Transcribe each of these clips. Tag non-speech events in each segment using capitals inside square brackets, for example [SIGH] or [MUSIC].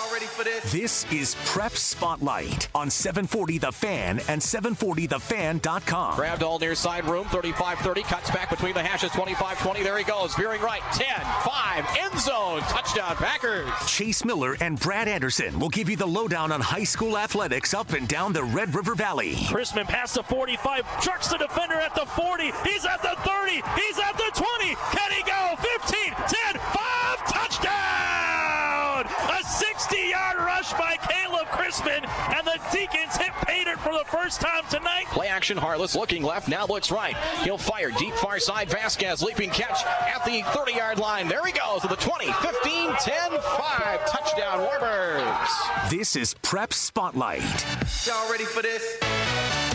Y'all ready for this? This is Prep Spotlight on 740 The Fan and 740thefan.com. Grabbed all near side room, 35-30, cuts back between the hashes, 25-20. There he goes, veering right, 10, 5, end zone, touchdown Packers. Chase Miller and Brad Anderson will give you the lowdown on high school athletics up and down the Red River Valley. Chrisman past the 45, trucks the defender at the 40, he's at the 30, he's at the 20, can he go? 15, 10, Caleb and the Deacons hit pay dirt for the first time tonight. Play action, Harless looking left, now looks right. He'll fire deep far side, Vasquez leaping catch at the 30-yard line. There he goes to the 20, 15, 10, 5, touchdown Warbirds. This is Prep Spotlight. Y'all ready for this?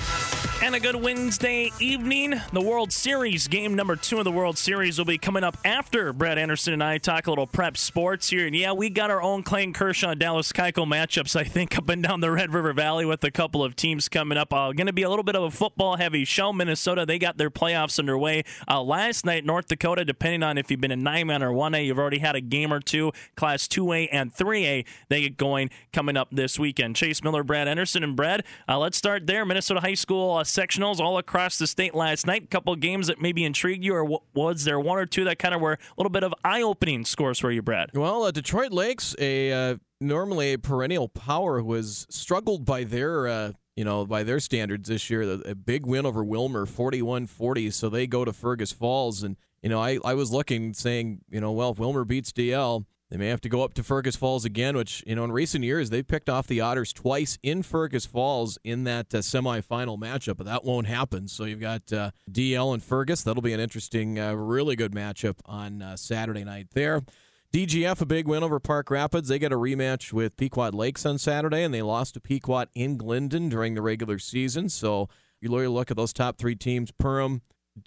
And a good Wednesday evening. The World Series, game number two of the World Series, will be coming up after Brad Anderson and I talk a little prep sports here. And yeah, we got our own Clayton Kershaw Dallas Keuchel matchups, I think, up and down the Red River Valley with a couple of teams coming up. Uh, going to be a little bit of a football heavy show. Minnesota, they got their playoffs underway uh, last night. North Dakota, depending on if you've been a 9 man or 1A, you've already had a game or two. Class 2A and 3A, they get going coming up this weekend. Chase Miller, Brad Anderson, and Brad, uh, let's start there. Minnesota High School uh, sectionals all across the state last night. A couple games that maybe intrigued you, or was there one or two that kind of were a little bit of eye-opening scores for you, Brad? Well, uh, Detroit Lakes, a uh, normally a perennial power, who has struggled by their uh, you know by their standards this year. A, big win over Willmar, 41-40, so they go to Fergus Falls, and you know I I was looking saying you know well if Willmar beats DL. They may have to go up to Fergus Falls again, which, you know, in recent years, they've picked off the Otters twice in Fergus Falls in that uh, semifinal matchup, but that won't happen. So you've got uh, DL and Fergus. That'll be an interesting, uh, really good matchup on uh, Saturday night there. DGF, a big win over Park Rapids. They get a rematch with Pequot Lakes on Saturday, and they lost to Pequot in Glyndon during the regular season. So you look at those top three teams, Perham,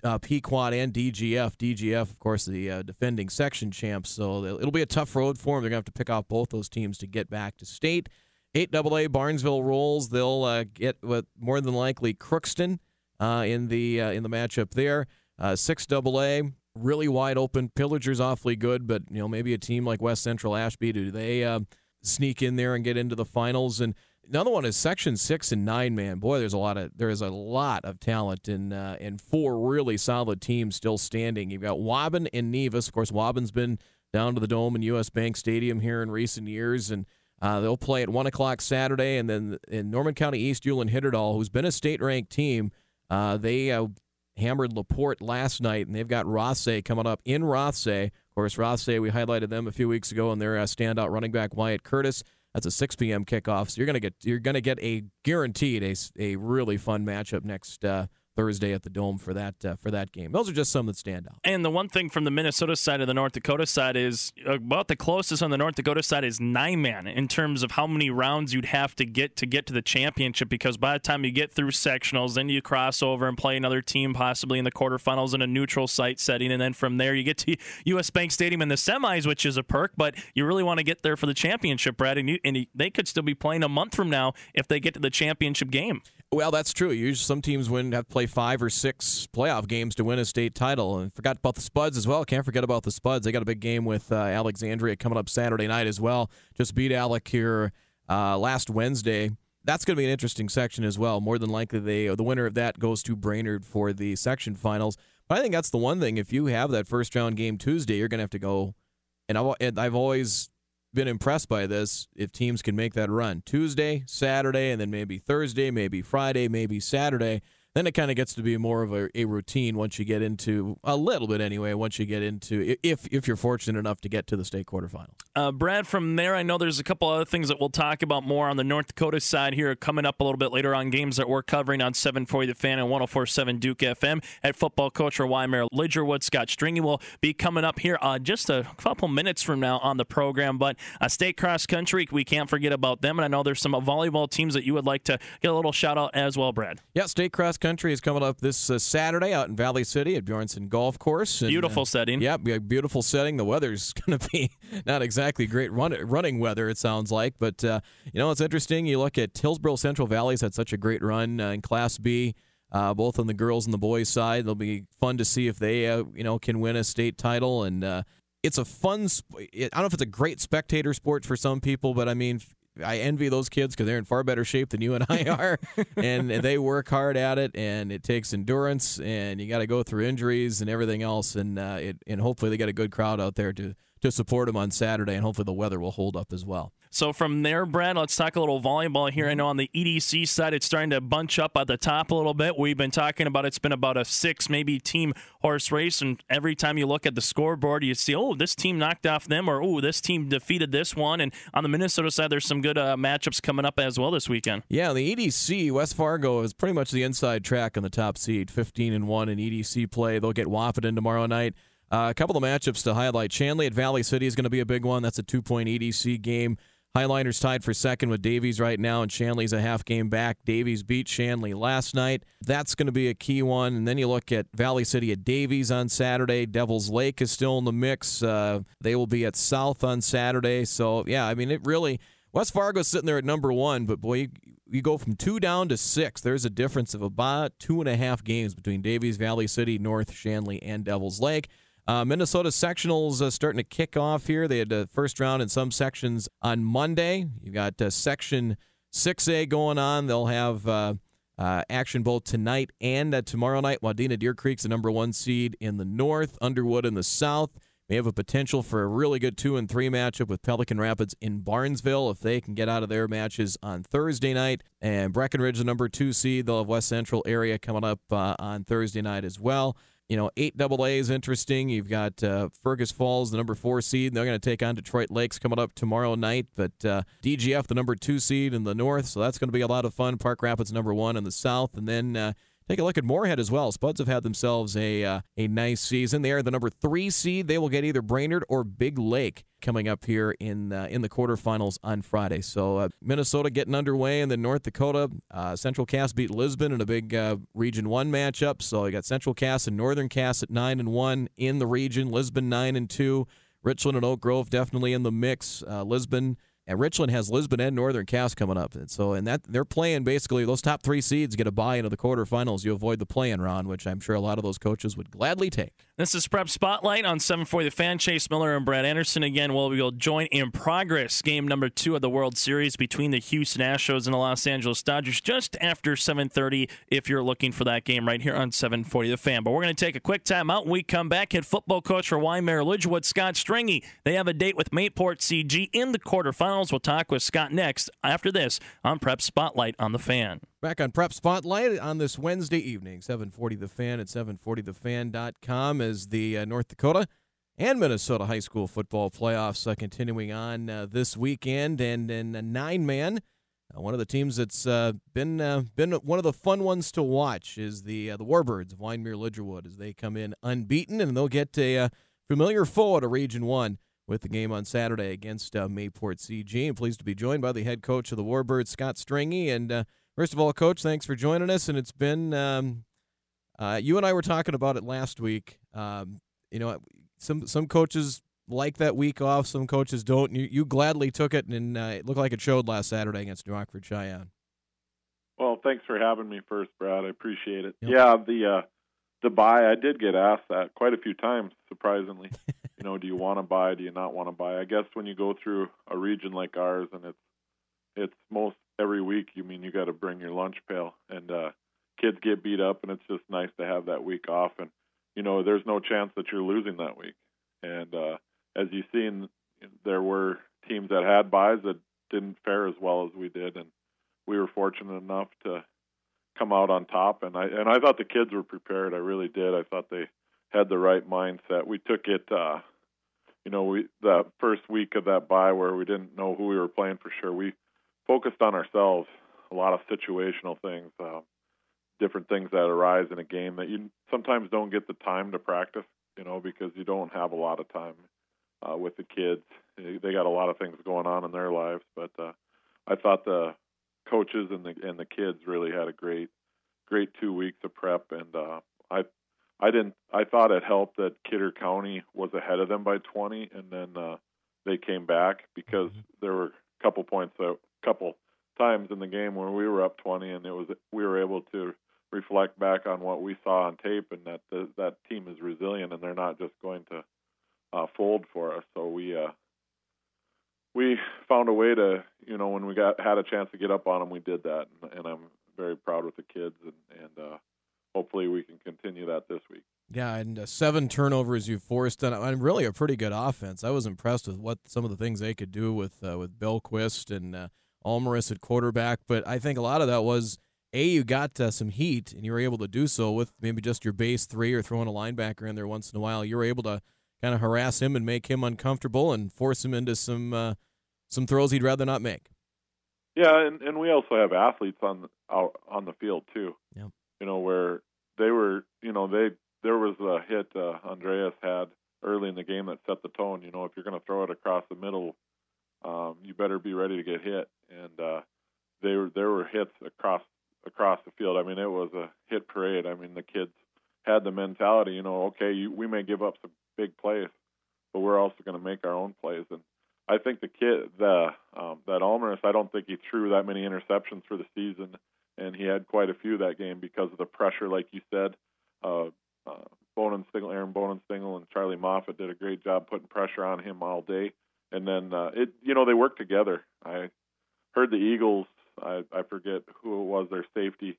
uh, Pequot and DGF. DGF, of course, the uh, defending section champs. So it'll be a tough road for them. They're going to have to pick off both those teams to get back to state. 8 AA Barnesville rolls. They'll uh, get with more than likely Crookston uh, in the uh, in the matchup there. Uh, 6 AA really wide open. Pillagers awfully good, but you know maybe a team like West Central Ashby do they sneak in there and get into the finals and Another one is section six and nine, man. Boy, there's a lot of there is a lot of talent in uh, and four really solid teams still standing. You've got Waubun and Nevis. Of course, Waubun's been down to the Dome and U.S. Bank Stadium here in recent years, and uh, they'll play at one o'clock Saturday. And then in Norman County East, Ulen Hitterdal, who's been a state ranked team, uh, they uh, hammered Laporte last night, and they've got Rothsay coming up in Rothsay. Of course, Rothsay, we highlighted them a few weeks ago, and their uh, standout running back Wyatt Curtis. That's a 6 p.m. kickoff. So you're gonna get you're gonna get a guaranteed a, a really fun matchup next uh, Thursday at the Dome for that uh, for that game. Those are just some that stand out. And the one thing from the Minnesota side of the North Dakota side is about the closest on the North Dakota side is nine man in terms of how many rounds you'd have to get to get to the championship. Because by the time you get through sectionals, then you cross over and play another team possibly in the quarterfinals in a neutral site setting, and then from there you get to [LAUGHS] U.S. Bank Stadium in the semis, which is a perk. But you really want to get there for the championship, Brad, and, you, and they could still be playing a month from now if they get to the championship game. Well, that's true. Usually, some teams win have to play five or six playoff games to win a state title. And forgot about the Spuds as well. Can't forget about the Spuds. They got a big game with uh, Alexandria coming up Saturday night as well. Just beat Alec here uh, last Wednesday. That's going to be an interesting section as well. More than likely, they the winner of that goes to Brainerd for the section finals. But I think that's the one thing. If you have that first round game Tuesday, you're going to have to go. And I've, and I've always been impressed by this if teams can make that run Tuesday, Saturday, and then maybe Thursday, maybe Friday, maybe Saturday then it kind of gets to be more of a, a, routine once you get into a little bit anyway. Once you get into if if you're fortunate enough to get to the state quarterfinal. Uh, Brad, from there, I know there's a couple other things that we'll talk about more on the North Dakota side here coming up a little bit later on games that we're covering on 740 The Fan and 1047 Duke FM. At football coach or Wyndmere Lidgerwood, Scott Strenge will be coming up here uh, just a couple minutes from now on the program. But uh, state cross country, we can't forget about them. And I know there's some volleyball teams that you would like to get a little shout out as well, Brad. Yeah, state cross country Country is coming up this uh, Saturday out in Valley City at Bjornson Golf Course. And, beautiful uh, setting. Yeah, beautiful setting. The weather's [LAUGHS] going to be not exactly great run, running weather, it sounds like. But, uh, you know, it's interesting. You look at Hillsboro Central Valley's had such a great run uh, in Class B. Uh, both on the girls and the boys side, it'll be fun to see if they, uh, you know, can win a state title. And it's a fun. Sp- I don't know if it's a great spectator sport for some people, but I mean, I envy those kids because they're in far better shape than you and I are, [LAUGHS] and they work hard at it, and it takes endurance, and you got to go through injuries and everything else, and uh, it, and hopefully they got a good crowd out there to to support them on Saturday, and hopefully the weather will hold up as well. So from there, Brad, let's talk a little volleyball here. I know on the EDC side, it's starting to bunch up at the top a little bit. We've been talking about it's been about a six, maybe team horse race, and every time you look at the scoreboard, you see, oh, this team knocked off them, or oh, this team defeated this one. And on the Minnesota side, there's some good uh, matchups coming up as well this weekend. Yeah, the EDC West Fargo is pretty much the inside track on the top seed, 15 and one in EDC play. They'll get Wahpeton tomorrow night. Uh, a couple of matchups to highlight. Shanley at Valley City is going to be a big one. That's a two point EDC game. Highliners tied for second with Davies right now, and Shanley's a half game back. Davies beat Shanley last night. That's going to be a key one. And then you look at Valley City at Davies on Saturday. Devils Lake is still in the mix. Uh, they will be at South on Saturday. So, yeah, I mean, it really. West Fargo's sitting there at number one, but boy, you, you go from two down to six. There's a difference of about two and a half games between Davies, Valley City, North, Shanley, and Devils Lake. Uh, Minnesota sectionals uh, starting to kick off here. They had the first round in some sections on Monday. You got uh, section 6A going on. They'll have uh, uh, action both tonight and uh, tomorrow night. Wadena Deer Creek's the number one seed in the north, Underwood in the south. May have a potential for a really good two and three matchup with Pelican Rapids in Barnesville if they can get out of their matches on Thursday night. And Breckenridge, the number two seed, they'll have West Central area coming up on Thursday night as well you know, 8AA is interesting. You've got uh, Fergus Falls, the number four seed. They're going to take on Detroit Lakes coming up tomorrow night. But uh, DGF, the number two seed in the north, so that's going to be a lot of fun. Park Rapids, number one in the south. And then uh, take a look at Moorhead as well. Spuds have had themselves a uh, a nice season. They are the number three seed. They will get either Brainerd or Big Lake coming up here in uh, in the quarterfinals on Friday. So uh, Minnesota getting underway, and then North Dakota, uh, Central Cass beat Lisbon in a big uh, Region One matchup. So you got Central Cass and Northern Cass at nine and one in the region. Lisbon nine and two. Richland and Oak Grove definitely in the mix. Uh, Lisbon and Richland has Lisbon and Northern Cass coming up. And so, and that they're playing basically those top three seeds get a bye into the quarterfinals. You avoid the play-in round, which I'm sure a lot of those coaches would gladly take. This is Prep Spotlight on 740 The Fan. Chase Miller and Brad Anderson again. Well, we will join in progress game number two of the World Series between the Houston Astros and the Los Angeles Dodgers just after 7:30. If you're looking for that game right here on 740 The Fan, but we're going to take a quick time out. When we come back, head football coach for Wyndmere Lidgerwood, Scott Strenge. They have a date with Mayport CG in the quarterfinals. We'll talk with Scott next after this on Prep Spotlight on the Fan. Back on Prep Spotlight on this Wednesday evening, 740 The Fan at 740thefan.com as the uh, North Dakota and Minnesota high school football playoffs uh, continuing on uh, this weekend. And in a nine man, uh, one of the teams that's uh, been uh, been one of the fun ones to watch is the the Warbirds of Wyndmere Lidgerwood as they come in unbeaten and they'll get a familiar foe a Region 1 with the game on Saturday against Mayport CG. And pleased to be joined by the head coach of the Warbirds, Scott Strenge. And First of all, Coach, thanks for joining us. And it's been, um, uh, you and I were talking about it last week. Um, you know, some some coaches like that week off, some coaches don't. You, you gladly took it, and uh, it looked like it showed last Saturday against New Rockford Sheyenne. Well, thanks for having me first, Brad. I appreciate it. Yep. Yeah, the uh, the bye, I did get asked that quite a few times, surprisingly. [LAUGHS] you know, do you want to bye? Do you not want to bye? I guess when you go through a region like ours, and it's it's most every week. You mean you got to bring your lunch pail, and uh, kids get beat up, and it's just nice to have that week off. And you know, there's no chance that you're losing that week. And uh, as you've seen, there were teams that had byes that didn't fare as well as we did, and we were fortunate enough to come out on top. And I and I thought the kids were prepared. I really did. I thought they had the right mindset. We took it. Uh, you know, we the first week of that bye where we didn't know who we were playing for sure. We focused on ourselves. A lot of situational things, uh, different things that arise in a game that you sometimes don't get the time to practice. You know, because you don't have a lot of time uh, with the kids. They got a lot of things going on in their lives, but uh, I thought the coaches and the and the kids really had a great great two weeks of prep, and uh, I I didn't I thought it helped that Kidder County was ahead of them by 20, and then uh, they came back because mm-hmm. there were a couple points that couple times in the game where we were up 20 and it was we were able to reflect back on what we saw on tape and that the, that team is resilient and they're not just going to uh, fold for us. So we uh, we found a way to, you know, when we got had a chance to get up on them, we did that, and, and I'm very proud with the kids, and, and uh, hopefully we can continue that this week. Yeah, and uh, seven turnovers you forced, and, and really a pretty good offense. I was impressed with what some of the things they could do with uh, with Quist and uh, Almaris at quarterback. But I think a lot of that was a you got uh, some heat, and you were able to do so with maybe just your base three or throwing a linebacker in there once in a while. You were able to kind of harass him and make him uncomfortable and force him into some uh, some throws he'd rather not make. Yeah, and, and we also have athletes on out on the field too. Yeah. You know where they were, you know, they there was a hit uh, Andreas had early in the game that set the tone. You know, if you're going to throw it across the middle, um, you better be ready to get hit. And uh, they were there were hits across across the field. I mean, it was a hit parade. I mean, the kids had the mentality. You know, okay, you, we may give up some big plays, but we're also going to make our own plays. And I think the kid, the um, that Almaris, I don't think he threw that many interceptions for the season, and he had quite a few that game because of the pressure, like you said. Uh, uh, Bohnenstengel, Aaron Bohnenstengel, and Charlie Moffat did a great job putting pressure on him all day. And then uh, it, you know, they worked together. I heard the Eagles. I, I forget who it was, their safety,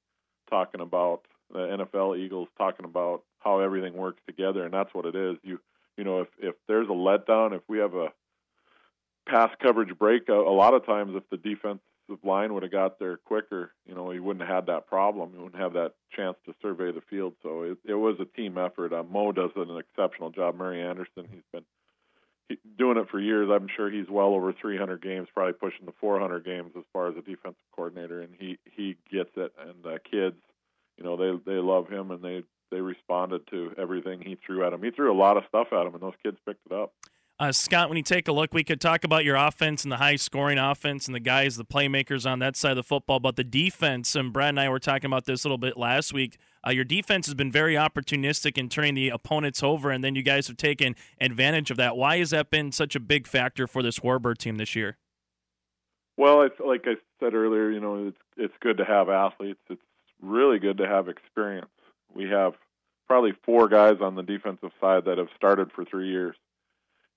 talking about the NFL Eagles talking about how everything works together, and that's what it is. You, you know, if if there's a letdown, if we have a pass coverage break, a, a lot of times if the defense the line would have got there quicker, you know, he wouldn't have had that problem. He wouldn't have that chance to survey the field. So it, it was a team effort. Uh, Mo does an exceptional job. Murray Anderson, he's been doing it for years. I'm sure he's well over 300 games, probably pushing the 400 games as far as a defensive coordinator, and he he gets it. And uh, kids, you know, they they love him and they they responded to everything he threw at them. He threw a lot of stuff at them, and those kids picked it up. Uh, Scott, when you take a look, we could talk about your offense and the high scoring offense and the guys, the playmakers on that side of the football, but the defense, and Brad and I were talking about this a little bit last week. Uh, your defense has been very opportunistic in turning the opponents over, and then you guys have taken advantage of that. Why has that been such a big factor for this Warbird team this year? Well, it's like I said earlier, you know, it's it's good to have athletes. It's really good to have experience. We have probably four guys on the defensive side that have started for three years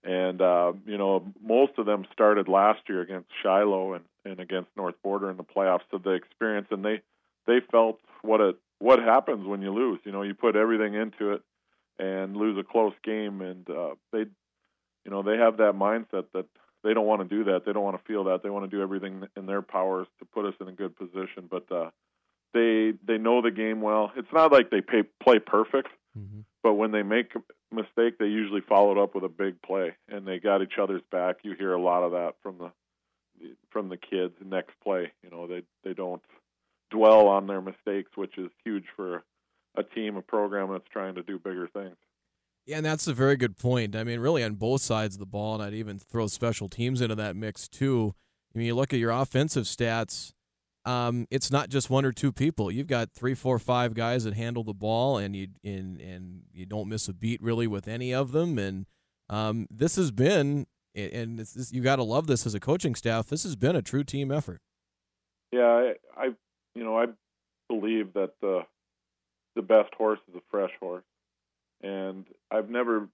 and uh, you know most of them started last year against Shiloh and, and against North Border in the playoffs. So the experience and they they felt what it what happens when you lose. You know, you put everything into it and lose a close game, and uh, they you know they have that mindset that they don't want to do that. They don't want to feel that. They want to do everything in their powers to put us in a good position. But uh, they they know the game well. It's not like they pay, play perfect, mm-hmm. But when they make a mistake, they usually followed up with a big play, and they got each other's back. You hear a lot of that from the from the kids. Next play, you know, they they don't dwell on their mistakes, which is huge for a team, a program that's trying to do bigger things. Yeah, and that's a very good point. I mean, really on both sides of the ball, and I'd even throw special teams into that mix too. I mean, you look at your offensive stats um, it's not just one or two people. You've got three, four, five guys that handle the ball, and you and and you don't miss a beat really with any of them. And um, this has been, and this, you got to love this as a coaching staff. This has been a true team effort. Yeah, I, I you know, I believe that the the best horse is a fresh horse, and I've never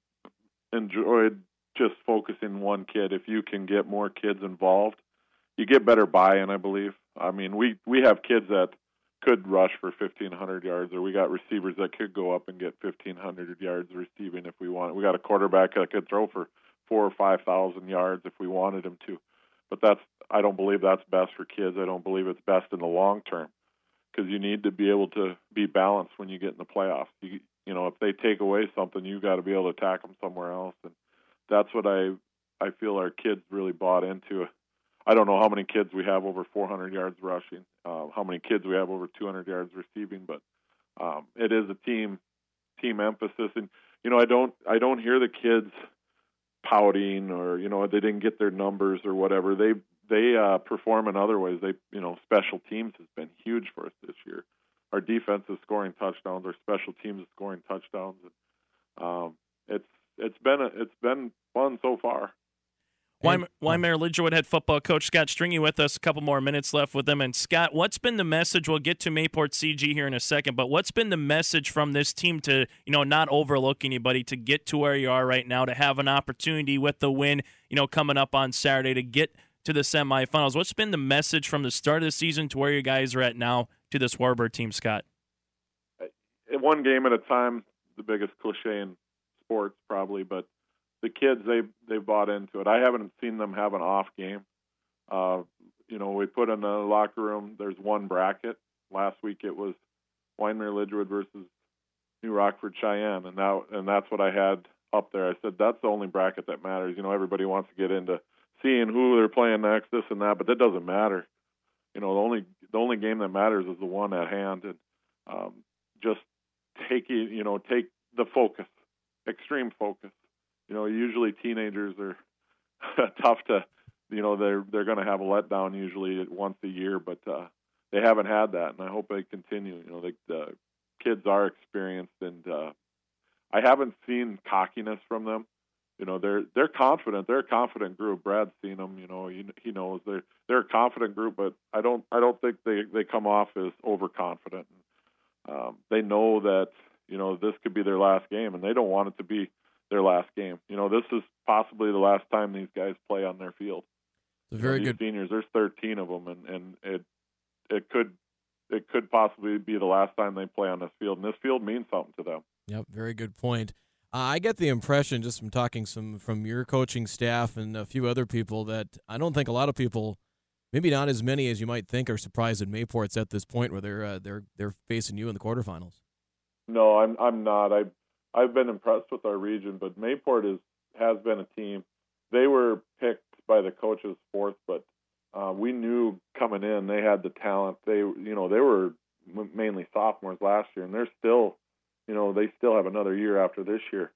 enjoyed just focusing one kid. If you can get more kids involved, you get better buy-in. I believe I mean, we we have kids that could rush for 1500 yards or we got receivers that could go up and get 1500 yards receiving if we want. We got a quarterback that could throw for 4 or 5000 yards if we wanted him to. But that's I don't believe that's best for kids. I don't believe it's best in the long term because you need to be able to be balanced when you get in the playoffs. You you know, if they take away something, you got to be able to attack them somewhere else and that's what I I feel our kids really bought into I don't know how many kids we have over 400 yards rushing, uh, how many kids we have over 200 yards receiving, but um, it is a team team emphasis. And you know, I don't I don't hear the kids pouting or you know they didn't get their numbers or whatever. They they uh, perform in other ways. They you know special teams has been huge for us this year. Our defense is scoring touchdowns. Our special teams is scoring touchdowns. Um, it's it's been a, it's been fun so far. Wyndmere oh. Lidgerwood head football coach Scott Strenge with us. A couple more minutes left with him. And Scott, what's been the message? We'll get to Mayport CG here in a second, but what's been the message from this team to you know not overlook anybody to get to where you are right now, to have an opportunity with the win, you know, coming up on Saturday to get to the semifinals. What's been the message from the start of the season to where you guys are at now to this Warbird team, Scott? Uh, one game at a time. The biggest cliche in sports, probably, but the kids they they bought into it. I haven't seen them have an off game. Uh, you know, we put in the locker room. There's one bracket. Last week it was Wyndmere Lidgerwood versus New Rockford Sheyenne, and now and that's what I had up there. I said that's the only bracket that matters. You know, everybody wants to get into seeing who they're playing next, this and that, but that doesn't matter. You know, the only the only game that matters is the one at hand, and um, just take you know take the focus, extreme focus you know, usually teenagers are [LAUGHS] tough to, you know, they're they're going to have a letdown usually once a year, but uh, they haven't had that, and I hope they continue. You know, the, the kids are experienced, and uh, I haven't seen cockiness from them. You know, they're they're confident. They're a confident group. Brad's seen them. You know, he he knows they're they're a confident group, but I don't I don't think they they come off as overconfident. Um, they know that you know this could be their last game, and they don't want it to be their last game. You know, this is possibly the last time these guys play on their field. It's very you know, good seniors. There's 13 of them, and and it it could it could possibly be the last time they play on this field, and this field means something to them. Yep, very good point. Uh, I get the impression just from talking some from your coaching staff and a few other people that I don't think a lot of people, maybe not as many as you might think, are surprised at Mayport's at this point where they're uh, they're they're facing you in the quarterfinals. No, I'm I'm not. I I've been impressed with our region, but Mayport is has been a team. They were picked by the coaches fourth, but uh, we knew coming in they had the talent. They you know they were mainly sophomores last year, and they're still you know they still have another year after this year.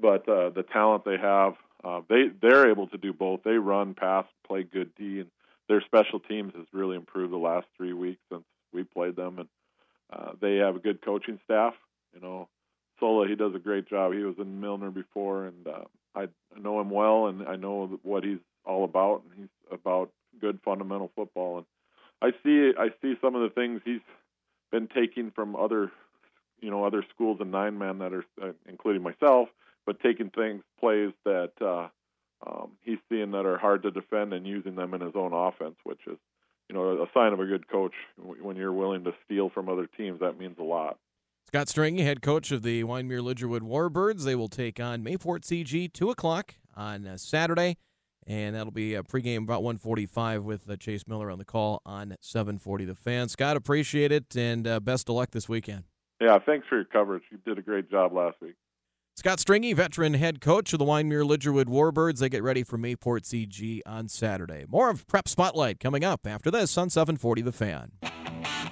But uh, the talent they have, uh, they they're able to do both. They run, pass, play good D, and their special teams has really improved the last three weeks since we played them, and uh, they have a good coaching staff. You know, Sola, he does a great job. He was in Milnor before, and uh, I know him well, and I know what he's all about. And he's about good fundamental football, and I see I see some of the things he's been taking from other, you know, other schools and nine men that are, uh, including myself, but taking things plays that uh, um, he's seeing that are hard to defend and using them in his own offense, which is, you know, a sign of a good coach. When you're willing to steal from other teams, that means a lot. Scott Strenge, head coach of the Wyndmere Lidgerwood Warbirds. They will take on Mayport CG 2 o'clock on uh, Saturday, and that'll be a pregame about 145 with uh, Chase Miller on the call on 740 The Fan. Scott, appreciate it, and uh, best of luck this weekend. Yeah, thanks for your coverage. You did a great job last week. Scott Strenge, veteran head coach of the Wyndmere Lidgerwood Warbirds. They get ready for Mayport CG on Saturday. More of Prep Spotlight coming up after this on 740 The Fan.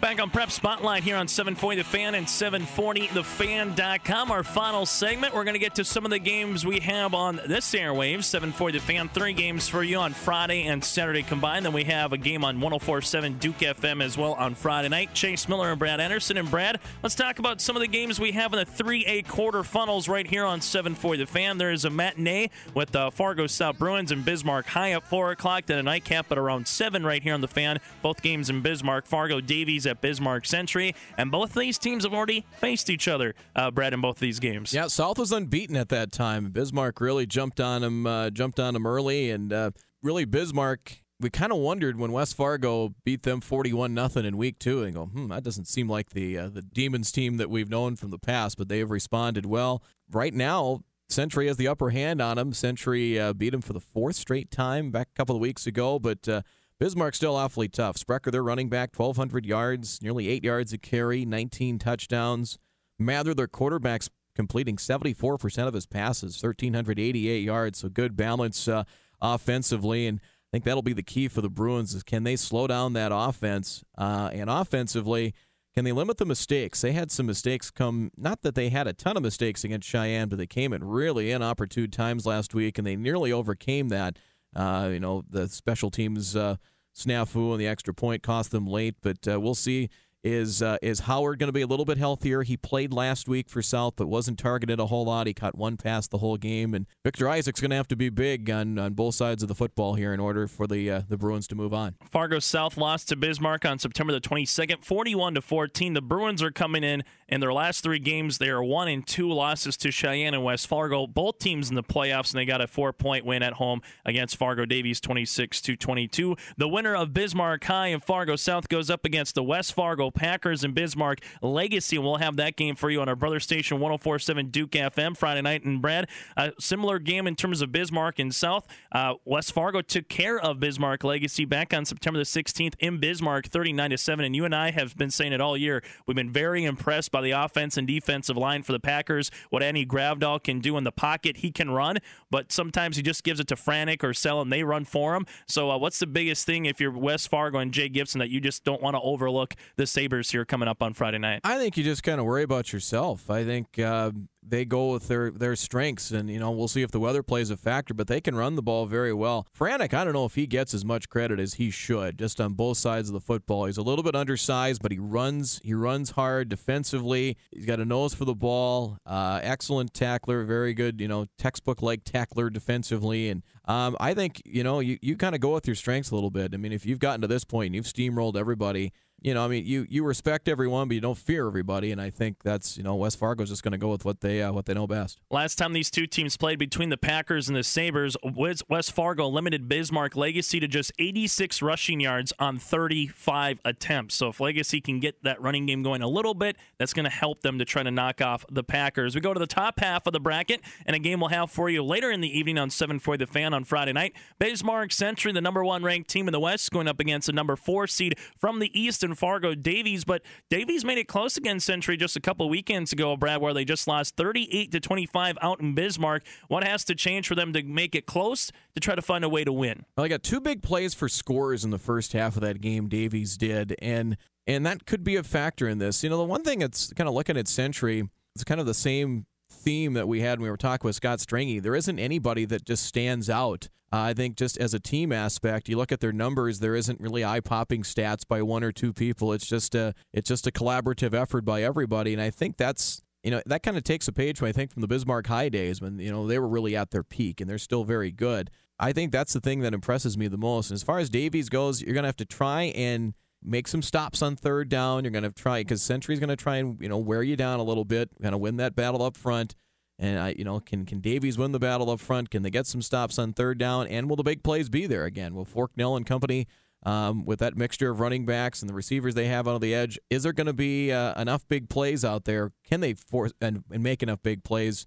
Back on Prep Spotlight here on 740 The Fan and 740thefan.com. Our final segment, we're going to get to some of the games we have on this airwaves. 740 The Fan, three games for you on Friday and Saturday combined. Then we have a game on 1047 Duke FM as well on Friday night. Chase Miller and Brad Anderson. And Brad, let's talk about some of the games we have in the 3A quarterfinals right here on 740 The Fan. There is a matinee with the Fargo South Bruins and Bismarck High at 4 o'clock. Then a nightcap at around 7 right here on The Fan. Both games in Bismarck. Fargo Davies Bismarck Century, and both these teams have already faced each other, uh, Brad, in both these games. Yeah, South was unbeaten at that time. Bismarck really jumped on him, uh, jumped on him early, and uh, really Bismarck. We kind of wondered when West Fargo beat them forty-one nothing in week two, and go, hmm, that doesn't seem like the uh, the Demons team that we've known from the past, but they have responded well. Right now, Century has the upper hand on them. Century uh, beat them for the fourth straight time back a couple of weeks ago, but uh, Bismarck still awfully tough. Sprecher, their running back, 1,200 yards, nearly eight yards a carry, 19 touchdowns. Mather, their quarterback's completing 74% of his passes, 1,388 yards. So good balance uh, offensively. And I think that'll be the key for the Bruins is can they slow down that offense? Uh, and offensively, can they limit the mistakes? They had some mistakes come, not that they had a ton of mistakes against Sheyenne, but they came at really inopportune times last week, and they nearly overcame that. Uh, you know, the special teams uh, snafu and the extra point cost them late, but uh, we'll see Is uh, is Howard going to be a little bit healthier? He played last week for South, but wasn't targeted a whole lot. He caught one pass the whole game, and Victor Isaac's going to have to be big on, on both sides of the football here in order for the uh, the Bruins to move on. Fargo South lost to Bismarck on September the 22nd, 41 to 14. The Bruins are coming in in their last three games. They are one and two losses to Sheyenne and West Fargo. Both teams in the playoffs, and they got a four point win at home against Fargo Davies, 26 to 22. The winner of Bismarck High and Fargo South goes up against the West Fargo Packers and Bismarck Legacy. We'll have that game for you on our brother station 1047 Duke FM Friday night. And Brad, a similar game in terms of Bismarck and South. Uh, West Fargo took care of Bismarck Legacy back on September the 16th in Bismarck, 39 to 7. And you and I have been saying it all year. We've been very impressed by the offense and defensive line for the Packers. What Andy Gravdahl can do in the pocket, he can run, but sometimes he just gives it to Franek or Sell and they run for him. So, uh, what's the biggest thing if you're West Fargo and Jay Gibson that you just don't want to overlook the Sabres here coming up on Friday night? I think you just kind of worry about yourself. I think uh, they go with their, their strengths, and you know we'll see if the weather plays a factor. But they can run the ball very well. Franek, I don't know if he gets as much credit as he should, just on both sides of the football. He's a little bit undersized, but he runs he runs hard defensively. He's got a nose for the ball. Uh, excellent tackler, very good, you know, textbook like tackler defensively, and um, I think you know you you kind of go with your strengths a little bit. I mean, if you've gotten to this point, and you've steamrolled everybody you know, I mean, you you respect everyone, but you don't fear everybody, and I think that's you know West Fargo's just going to go with what they uh, what they know best. Last time these two teams played between the Packers and the Sabres, West Fargo limited Bismarck Legacy to just 86 rushing yards on 35 attempts. So if Legacy can get that running game going a little bit, that's going to help them to try to knock off the Packers. We go to the top half of the bracket, and a game we'll have for you later in the evening on 7 for the Fan on Friday night. Bismarck Century, the number one ranked team in the West, going up against the number four seed from the East Fargo Davies, but Davies made it close against Century just a couple weekends ago, Brad, where they just lost 38 to 25 out in Bismarck. What has to change for them to make it close to try to find a way to win? Well, I got two big plays for scores in the first half of that game. Davies did, and and that could be a factor in this. You know, the one thing that's kind of looking at Century, it's kind of the same theme that we had when we were talking with Scott Strenge. There isn't anybody that just stands out. Uh, I think just as a team aspect, you look at their numbers. There isn't really eye-popping stats by one or two people. It's just a it's just a collaborative effort by everybody, and I think that's you know that kind of takes a page, I think, from the Bismarck High days when you know they were really at their peak, and they're still very good. I think that's the thing that impresses me the most. And as far as Davies goes, you're to have to try and make some stops on third down. You're going to try because Century's going to try and you know wear you down a little bit, kind of win that battle up front. And I, you know, can can Davies win the battle up front? Can they get some stops on third down? And will the big plays be there again? Will Forknell and company, um, with that mixture of running backs and the receivers they have on the edge, is there going to be uh, enough big plays out there? Can they force and, and make enough big plays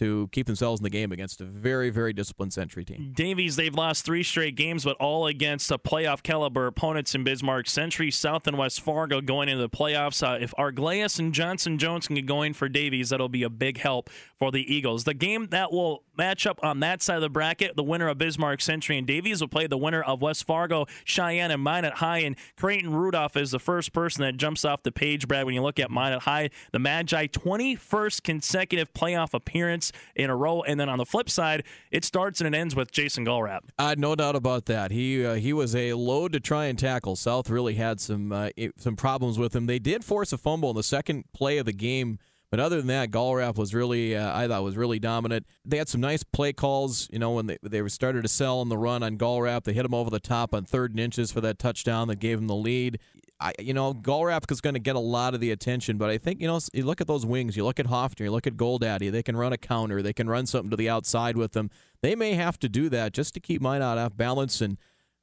to keep themselves in the game against a very, very disciplined Century team. Davies, they've lost three straight games, but all against a playoff caliber opponents in Bismarck. Century, South, and West Fargo going into the playoffs. Uh, if Arglaeus and Johnson Jones can get going for Davies, that'll be a big help for the Eagles. The game that will match up on that side of the bracket, the winner of Bismarck Century and Davies will play the winner of West Fargo, Sheyenne, and Minot High. And Creighton Rudolph is the first person that jumps off the page, Brad, when you look at Minot High. The Magi, 21st consecutive playoff appearance in a row. And then on the flip side, it starts and it ends with Jason Gallrap. Uh, no doubt about that. He uh, he was a load to try and tackle. South really had some uh, some problems with him. They did force a fumble in the second play of the game. But other than that, Gallrap was really, uh, I thought, was really dominant. They had some nice play calls. You know, when they they started to sell on the run on Gallrap, they hit him over the top on third and inches for that touchdown that gave him the lead. I, you know, Gallrap is going to get a lot of the attention, but I think, you know, you look at those wings, you look at Hoffner, you look at Goldaddy, they can run a counter, they can run something to the outside with them. They may have to do that just to keep Minot off balance, and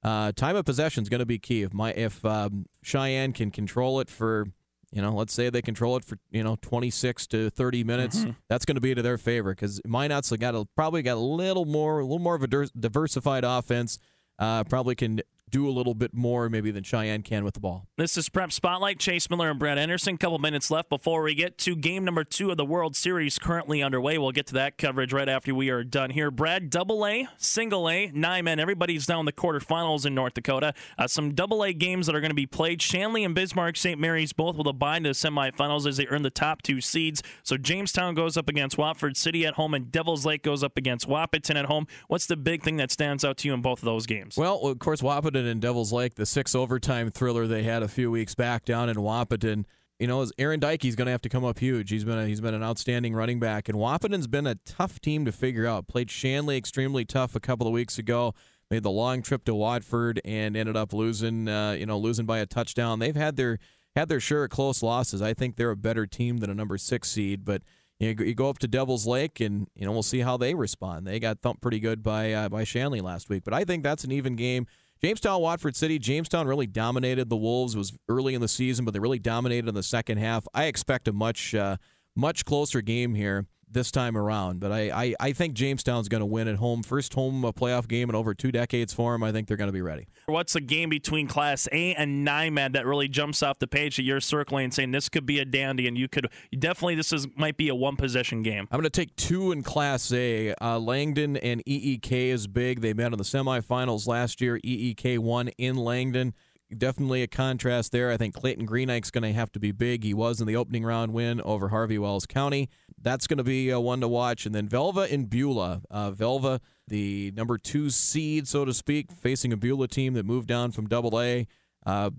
uh, time of possession is going to be key. If my if um, Sheyenne can control it for, you know, let's say they control it for you know 26 to 30 minutes, mm-hmm. that's going to be to their favor because Minot's got a, probably got a little more, a little more of a diversified offense. Uh, probably can do a little bit more maybe than Sheyenne can with the ball. This is Prep Spotlight. Chase Miller and Brad Anderson. Couple minutes left before we get to game number two of the World Series currently underway. We'll get to that coverage right after we are done here. Brad, double A, single A, nine men. Everybody's down the quarterfinals in North Dakota. Uh, some double A games that are going to be played. Shanley and Bismarck St. Mary's both will abide to the semifinals as they earn the top two seeds. So Jamestown goes up against Watford City at home, and Devils Lake goes up against Wahpeton at home. What's the big thing that stands out to you in both of those games? Well, of course, Wahpeton Wahpeton and Devils Lake, the six overtime thriller they had a few weeks back down in Wahpeton. You know, Aaron Dykey's going to have to come up huge. He's been a, he's been an outstanding running back, and Wahpeton's been a tough team to figure out. Played Shanley extremely tough a couple of weeks ago. Made the long trip to Watford and ended up losing. Uh, you know, losing by a touchdown. They've had their had their share of close losses. I think they're a better team than a number six seed, but you go up to Devils Lake, and you know we'll see how they respond. They got thumped pretty good by uh, by Shanley last week, but I think that's an even game. Jamestown, Watford City. Jamestown really dominated the Wolves. It was early in the season, but they really dominated in the second half. I expect a much uh, much closer game here this time around. But I, I, I think Jamestown's going to win at home. First home playoff game in over two decades for them. I think they're going to be ready. What's the game between Class A and nine man that really jumps off the page that you're circling and saying this could be a dandy and you could definitely this is might be a one possession game? I'm going to take two in Class A. Uh, Langdon and EEK is big. They met in the semifinals last year. EEK won in Langdon definitely a contrast there. I think Clayton Greenike's going to have to be big. He was in the opening round win over Harvey Wells County. That's going to be uh, one to watch. And then Velva and Beulah. Uh, Velva, the number two seed, so to speak, facing a Beulah team that moved down from Double A. Uh,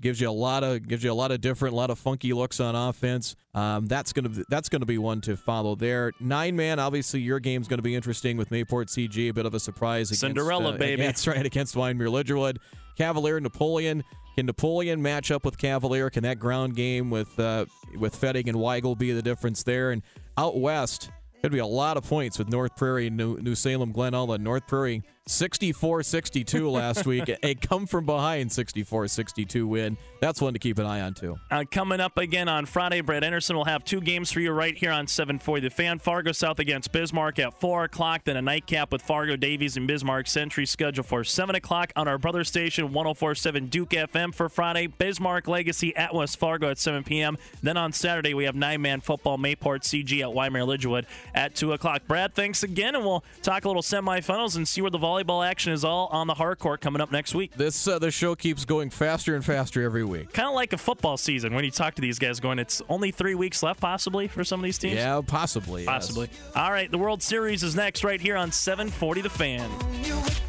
gives you a lot of gives you a lot of different, a lot of funky looks on offense. Um, that's gonna that's gonna be one to follow there. Nine man, obviously your game's gonna be interesting with Mayport CG, a bit of a surprise. Against, Cinderella uh, baby, that's [LAUGHS] right against Wyndmere Lidgerwood. Cavalier Napoleon. Can Napoleon match up with Cavalier? Can that ground game with uh, with Fettig and Weigel be the difference there? And out west, could be a lot of points with North Prairie, New, New Salem, Glen Ullin. North Prairie 64 62 last week. [LAUGHS] a come from behind 64 62 win. That's one to keep an eye on, too. Uh, coming up again on Friday, Brett Anderson will have two games for you right here on 740 The Fan. Fargo South against Bismarck at 4 o'clock, then a nightcap with Fargo Davies and Bismarck Century scheduled for 7 o'clock on our brother station 1047 Duke FM for Friday. Bismarck Legacy at West Fargo at 7 p.m. Then on Saturday, we have nine man football Mayport CG at Wyndmere Lidgerwood at 2 o'clock. Brad, thanks again, and we'll talk a little semifinals and see where the volleyball action is all on the hard court coming up next week. This uh, the show keeps going faster and faster every week. Kind of like a football season when you talk to these guys, going, it's only three weeks left, possibly for some of these teams. Yeah, possibly. Possibly. Yes. All right, the World Series is next right here on 740 The Fan.